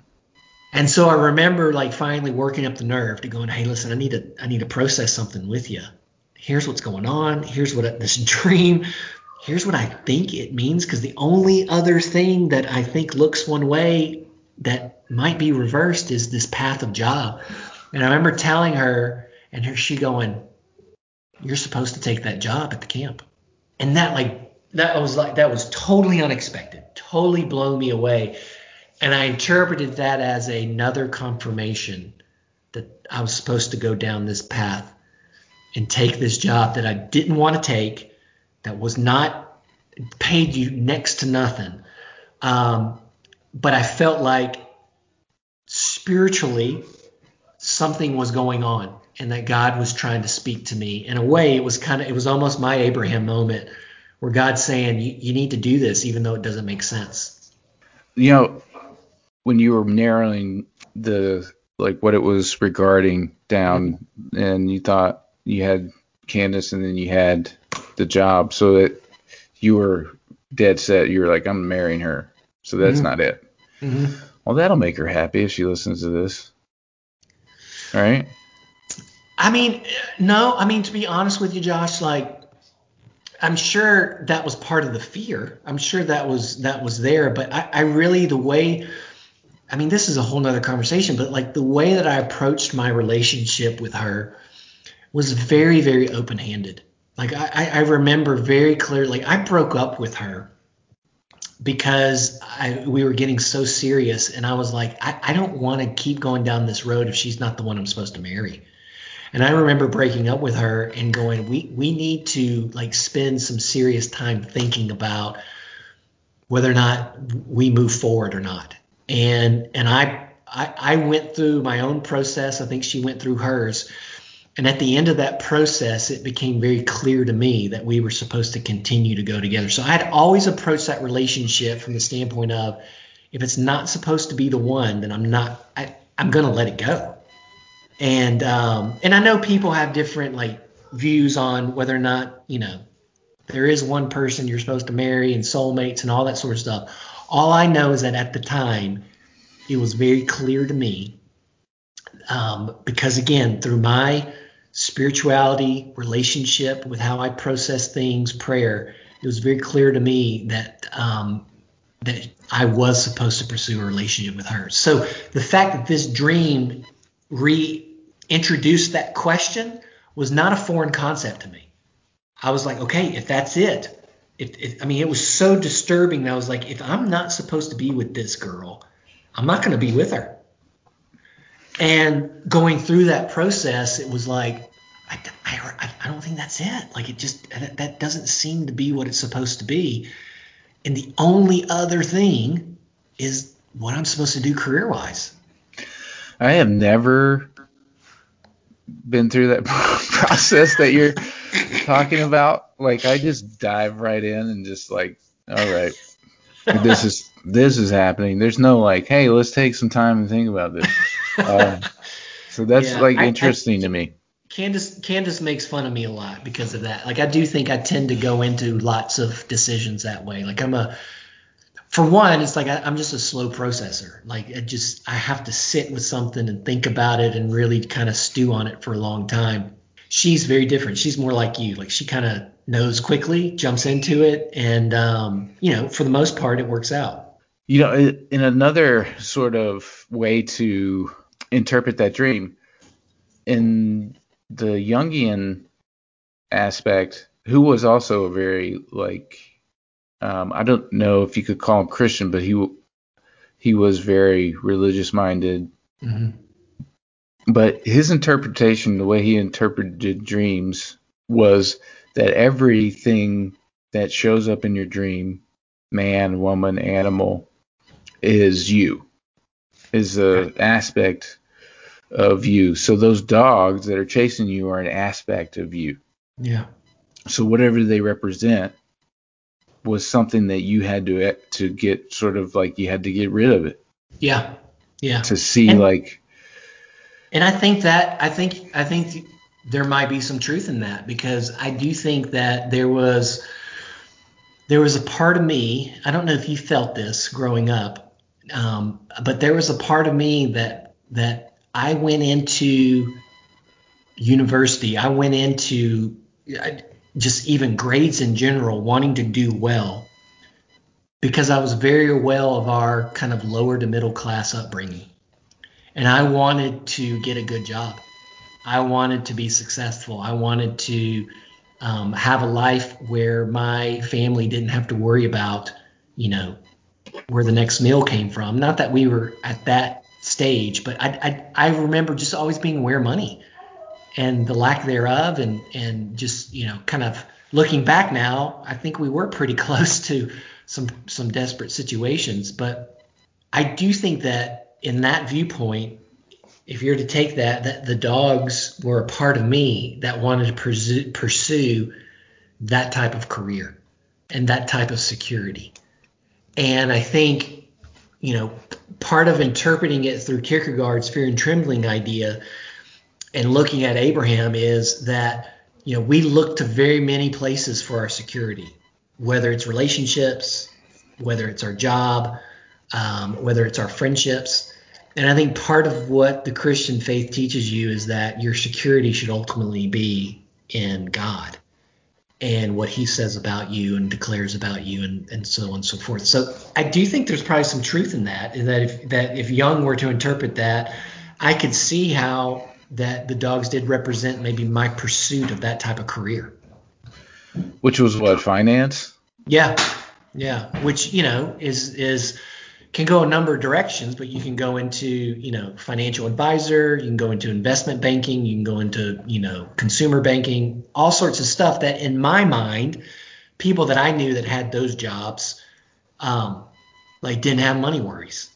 And so I remember like finally working up the nerve to going, hey, listen, I need to I need to process something with you. Here's what's going on. Here's what this dream here's what I think it means because the only other thing that I think looks one way that might be reversed is this path of job. And I remember telling her, and her she going, "You're supposed to take that job at the camp," and that like that was like that was totally unexpected, totally blown me away, and I interpreted that as another confirmation that I was supposed to go down this path and take this job that I didn't want to take that was not paid you next to nothing. Um, but I felt like spiritually something was going on and that God was trying to speak to me. In a way, it was kind of, it was almost my Abraham moment where God's saying, you, you need to do this even though it doesn't make sense. You know, when you were narrowing the like what it was regarding down, and you thought you had Candace, and then you had the job, so that you were dead set. You were like, I'm marrying her, so that's Mhm. not it. Mm-hmm. Well, that'll make her happy if she listens to this. All right. I mean, no, I mean, to be honest with you, Josh, like, I'm sure that was part of the fear. I'm sure that was that was there, but I, I really the way I mean, this is a whole nother conversation, but like the way that I approached my relationship with her was very, very open handed. Like I, I remember very clearly I broke up with her because I we were getting so serious and I was like, I, I don't want to keep going down this road if she's not the one I'm supposed to marry. And I remember breaking up with her and going, we we need to like spend some serious time thinking about whether or not we move forward or not. And and I I, I went through my own process. I think she went through hers. And at the end of that process, it became very clear to me that we were supposed to continue to go together. So I had always approached that relationship from the standpoint of if it's not supposed to be the one, then I'm not, I, I'm going to let it go. And, um, and I know people have different like views on whether or not, you know, there is one person you're supposed to marry and soulmates and all that sort of stuff. All I know is that at the time, it was very clear to me um, because again, through my spirituality, relationship with how I process things, prayer, it was very clear to me that um, that I was supposed to pursue a relationship with her. So the fact that this dream reintroduced that question was not a foreign concept to me. I was like, okay, if that's it, if, if I mean, it was so disturbing that I was like, if I'm not supposed to be with this girl, I'm not going to be with her. And going through that process, it was like, I, I, I don't think that's it. Like it just that, that doesn't seem to be what it's supposed to be. And the only other thing is what I'm supposed to do career wise. I have never been through that [laughs] process that you're talking about. Like I just dive right in and just like, all right, this is this is happening. There's no like, hey, let's take some time and think about this. Um, so that's yeah, like interesting I, I, to me. Candace Candace makes fun of me a lot because of that. Like I do think I tend to go into lots of decisions that way. Like I'm a for one, it's like I, am just a slow processor. Like I just I have to sit with something and think about it and really kind of stew on it for a long time. She's very different. She's more like you. Like she kind of knows quickly, jumps into it, and um, you know, for the most part, it works out. You know, in another sort of way to interpret that dream, in the Jungian aspect, who was also a very like um, I don't know if you could call him Christian, but he he was very religious minded. Mm-hmm. But his interpretation, the way he interpreted dreams, was that everything that shows up in your dream, man, woman, animal, is you, is a aspect of you. So those dogs that are chasing you are an aspect of you. Yeah. So whatever they represent was something that you had to to get sort of like you had to get rid of it. Yeah. Yeah. To see and, like And I think that I think I think there might be some truth in that because I do think that there was there was a part of me, I don't know if you felt this growing up, um, but there was a part of me that that I went into university, I went into just even grades in general, wanting to do well because I was very well of our kind of lower to middle class upbringing. And I wanted to get a good job. I wanted to be successful. I wanted to um, have a life where my family didn't have to worry about, you know, where the next meal came from. Not that we were at that stage. But I, I, I remember just always being aware of money and the lack thereof, and and just you know kind of looking back now, I think we were pretty [laughs] close to some some desperate situations. But I do think that in that viewpoint, if you're to take that, that the dogs were a part of me that wanted to pursue, pursue that type of career and that type of security. And I think, you know, part of interpreting it through Kierkegaard's fear and trembling idea and looking at Abraham is that you know we look to very many places for our security, whether it's relationships, whether it's our job, um, whether it's our friendships. And I think part of what the Christian faith teaches you is that your security should ultimately be in God and what he says about you and declares about you and, and so on and so forth. So I do think there's probably some truth in that, in that if that if Jung were to interpret that, I could see how that the dogs did represent maybe my pursuit of that type of career. Which was what, finance? Yeah. Yeah. Which, you know, is is can go a number of directions, but you can go into, you know, financial advisor, you can go into investment banking, you can go into, you know, consumer banking, all sorts of stuff that in my mind, people that I knew that had those jobs, um, like didn't have money worries.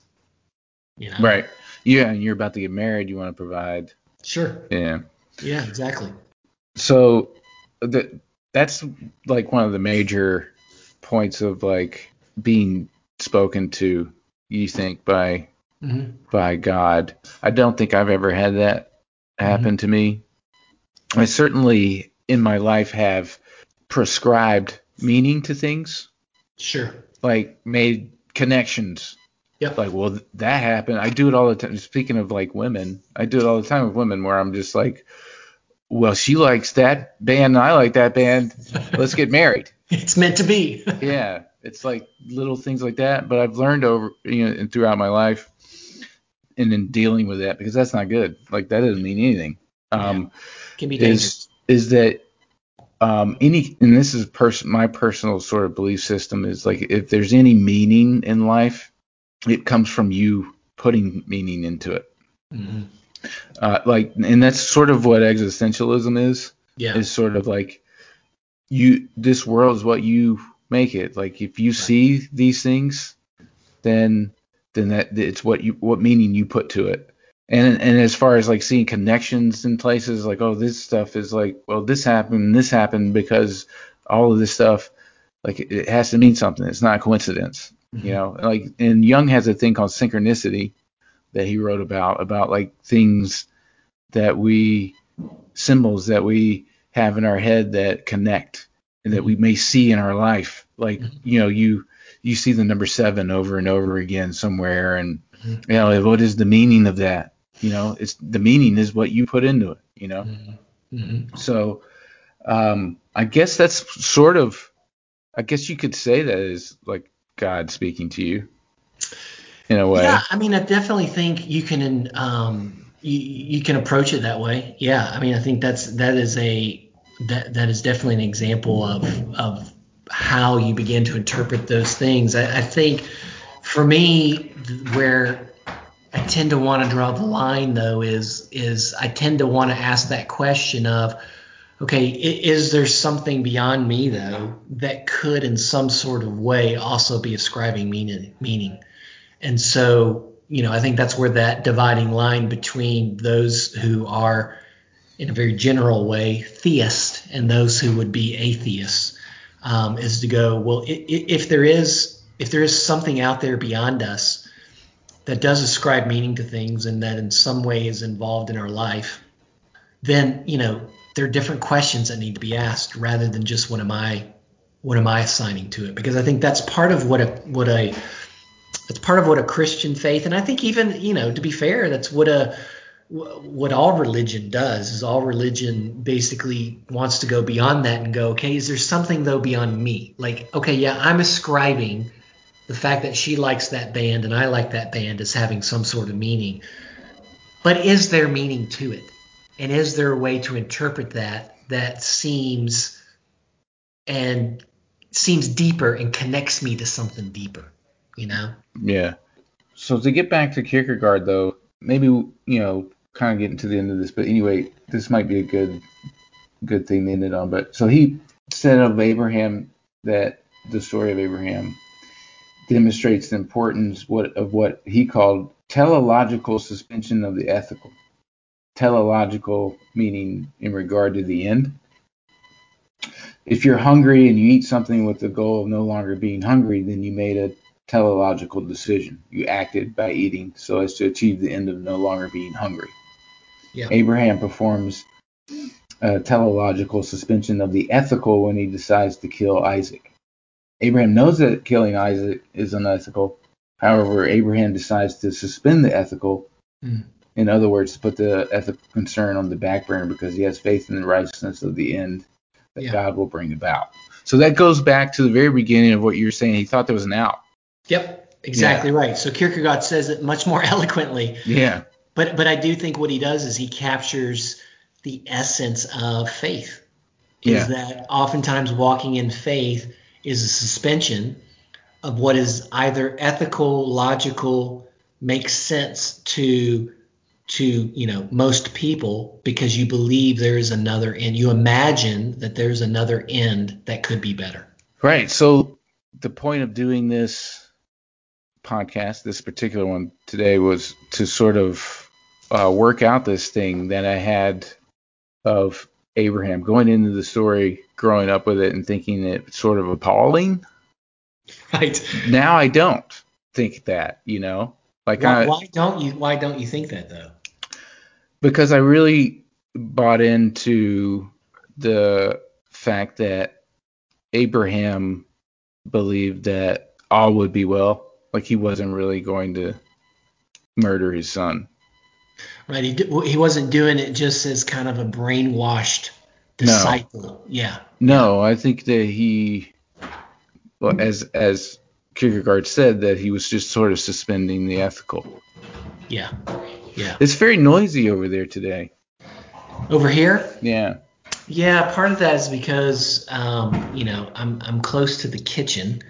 You know? Right. Yeah, and you're about to get married, you want to provide. Sure. Yeah. Yeah, exactly. So that that's like one of the major points of like being spoken to. You think by mm-hmm. by God. I don't think I've ever had that happen mm-hmm. to me. I certainly in my life have prescribed meaning to things. Sure. Like made connections. Yep. Like, well, that happened. I do it all the time. Speaking of like women, I do it all the time with women where I'm just like, well, she likes that band and I like that band. Let's get married. [laughs] it's meant to be. [laughs] yeah. It's like little things like that. But I've learned over, you know, and throughout my life and in dealing with that because that's not good. Like that doesn't mean anything. Um, yeah. Can be dangerous. Is, is that um, any and this is person my personal sort of belief system is like if there's any meaning in life, it comes from you putting meaning into it. Mm-hmm. Uh, like, and that's sort of what existentialism is. Yeah. Is sort of like you. This world is what you make it. Like, if you see these things, then then that it's what you what meaning you put to it. And and as far as like seeing connections in places, like oh this stuff is like well this happened this happened because all of this stuff like it, it has to mean something. It's not a coincidence, mm-hmm. you know. Like and Jung has a thing called synchronicity that he wrote about about like things that we symbols that we have in our head that connect that we may see in our life. Like mm-hmm. you know you you see the number seven over and over again somewhere and mm-hmm. you know what is the meaning of that you know, it's the meaning is what you put into it. You know, mm-hmm. mm-hmm. so um, I guess that's sort of, I guess you could say that is like God speaking to you in a way. Yeah, I mean, I definitely think you can um, you, you can approach it that way. Yeah, I mean, I think that's that is a that that is definitely an example of of how you begin to interpret those things. I, I think for me, where I tend to want to draw the line though is is I tend to want to ask that question of okay is there something beyond me though that could in some sort of way also be ascribing meaning meaning and so you know I think that's where that dividing line between those who are in a very general way theist and those who would be atheists um, is to go well if there is if there is something out there beyond us that does ascribe meaning to things and that in some way is involved in our life, then you know there are different questions that need to be asked rather than just what am I what am I assigning to it? Because I think that's part of what a what a it's part of what a Christian faith, and I think even you know to be fair, that's what a what all religion does is all religion basically wants to go beyond that and go okay is there something though beyond me like okay yeah i'm ascribing the fact that she likes that band and I like that band as having some sort of meaning. But is there meaning to it? And is there a way to interpret that that seems and seems deeper and connects me to something deeper, you know? Yeah. So to get back to Kierkegaard though, maybe you know, kind of getting to the end of this, but anyway, this might be a good good thing to end it on. But so he said of Abraham that the story of Abraham demonstrates the importance what, of what he called teleological suspension of the ethical. Teleological meaning in regard to the end. If you're hungry and you eat something with the goal of no longer being hungry, then you made a teleological decision. You acted by eating so as to achieve the end of no longer being hungry. Yeah. Abraham performs a teleological suspension of the ethical when he decides to kill Isaac. Abraham knows that killing Isaac is unethical. However, Abraham decides to suspend the ethical. Mm. In other words, to put the ethical concern on the back burner because he has faith in the righteousness of the end that yeah. God will bring about. So that goes back to the very beginning of what you were saying. He thought there was an out. Yep, exactly yeah. right. So Kierkegaard says it much more [laughs] eloquently. Yeah. But but I do think what he does is he captures the essence of faith. Is yeah. that oftentimes walking in faith is a suspension of what is either ethical, logical, makes sense to to you know most people because you believe there is another end. You imagine that there's another end that could be better. Right. So the point of doing this podcast, this particular one today, was to sort of uh, work out this thing that I had of Abraham, going into the story, growing up with it, and thinking it sort of appalling. Right. Now I don't think that, you know, like Why, I, why don't you? Why don't you think that though? because I really bought into the fact that Abraham believed that all would be well. Like he wasn't really going to murder his son. Right. He he wasn't doing it just as kind of a brainwashed No. disciple. Yeah. No, I think that he, well, as as Kierkegaard said, that he was just sort of suspending the ethical. Yeah. Yeah. It's very noisy over there today. Over here, Yeah. Yeah, part of that is because um, you know I'm I'm close to the kitchen,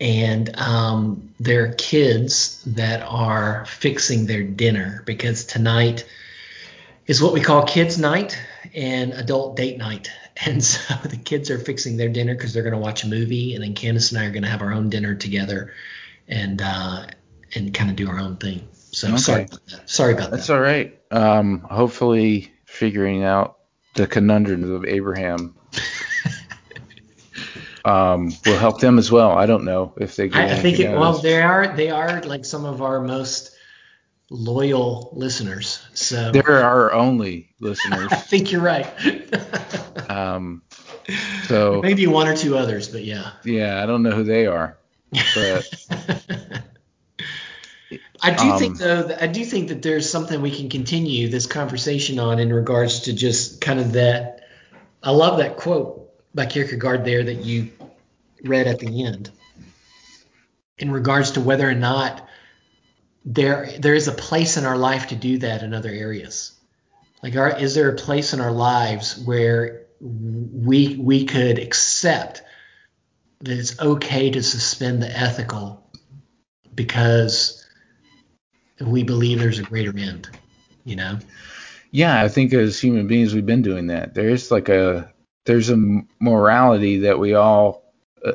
and um, there are kids that are fixing their dinner because tonight is what we call kids' night and adult date night, [laughs] and so the kids are fixing their dinner because they're going to watch a movie, and then Candace and I are going to have our own dinner together, and uh, and kind of do our own thing. So Okay. sorry, about that. sorry about That's that. all right. Um, hopefully, figuring out the conundrums of Abraham um, will help them as well. I don't know if they I, I think it, well they are they are like some of our most loyal listeners. So They're our only listeners. [laughs] I think you're right. [laughs] Um, so [laughs] Maybe one or two others, but yeah. yeah, I don't know who they are, but I do Um, think though that I do think that there's something we can continue this conversation on in regards to just kind of that. I love that quote by Kierkegaard there that you read at the end. In regards to whether or not there there is a place in our life to do that in other areas. Like, are, is there a place in our lives where we we could accept that it's okay to suspend the ethical because we believe there's a greater end, you know? yeah, I think as human beings we've been doing that. There's like a there's a morality that we all uh,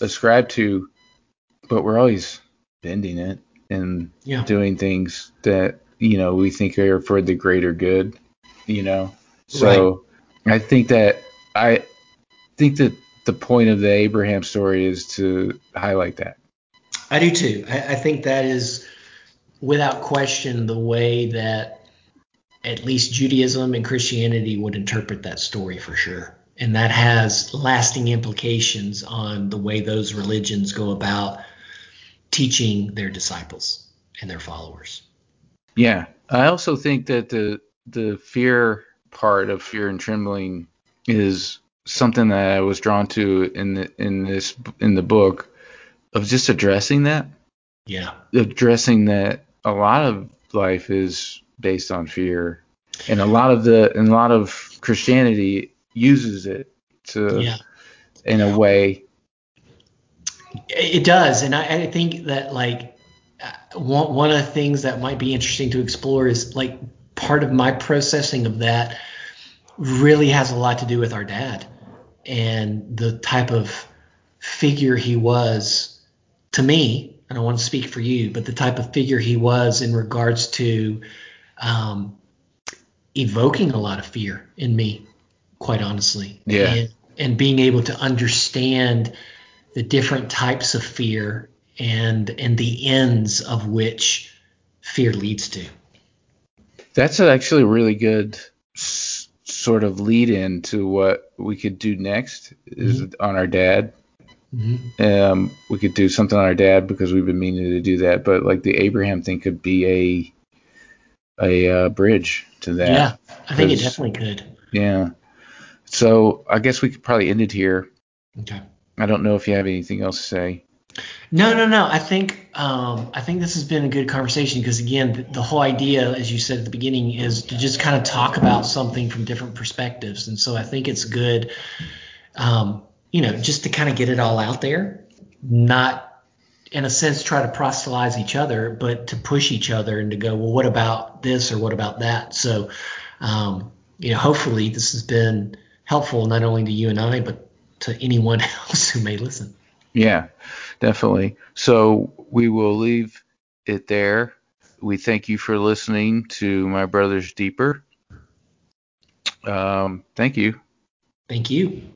ascribe to, but we're always bending it and Yeah. doing things that you know we think are for the greater good. You know, so I think that I think that the point of the Abraham story is to highlight that. I do too. I, I think that is without question the way that at least Judaism and Christianity would interpret that story for sure. And that has lasting implications on the way those religions go about teaching their disciples and their followers. Yeah, I also think that the the fear part of fear and trembling is something that I was drawn to in the in this in the book of just addressing that, Yeah. addressing that a lot of life is based on fear, and a lot of the and a lot of Christianity uses it to Yeah. in a way. It does, and I, I think that like uh, one one of the things that might be interesting to explore is like part of my processing of that really has a lot to do with our dad and the type of figure he was to me. I don't want to speak for you, but the type of figure he was in regards to um, evoking a lot of fear in me, quite honestly. Yeah. And, and being able to understand the different types of fear and and the ends of which fear leads to. That's actually a really good s- sort of lead in to what we could do next is on our dad. Um, we could do something on our dad because we've been meaning to do that, but like the Abraham thing could be a a uh, bridge to that. Yeah, I think it definitely could. Yeah. So I guess we could probably end it here. Okay. I don't know if you have anything else to say. No, no, no. I think um, I think this has been a good conversation because again, the, the whole idea, as you said at the beginning, is to just kind of talk about something from different perspectives, and so I think it's good, um, you know, just to kind of get it all out there, not in a sense try to proselytize each other, but to push each other and to go, well, what about this or what about that? So, um, you know, hopefully this has been helpful not only to you and I, but to anyone [laughs] else who may listen. Yeah, definitely. So we will leave it there. We thank you for listening to My Brothers Deeper. Um, thank you. Thank you.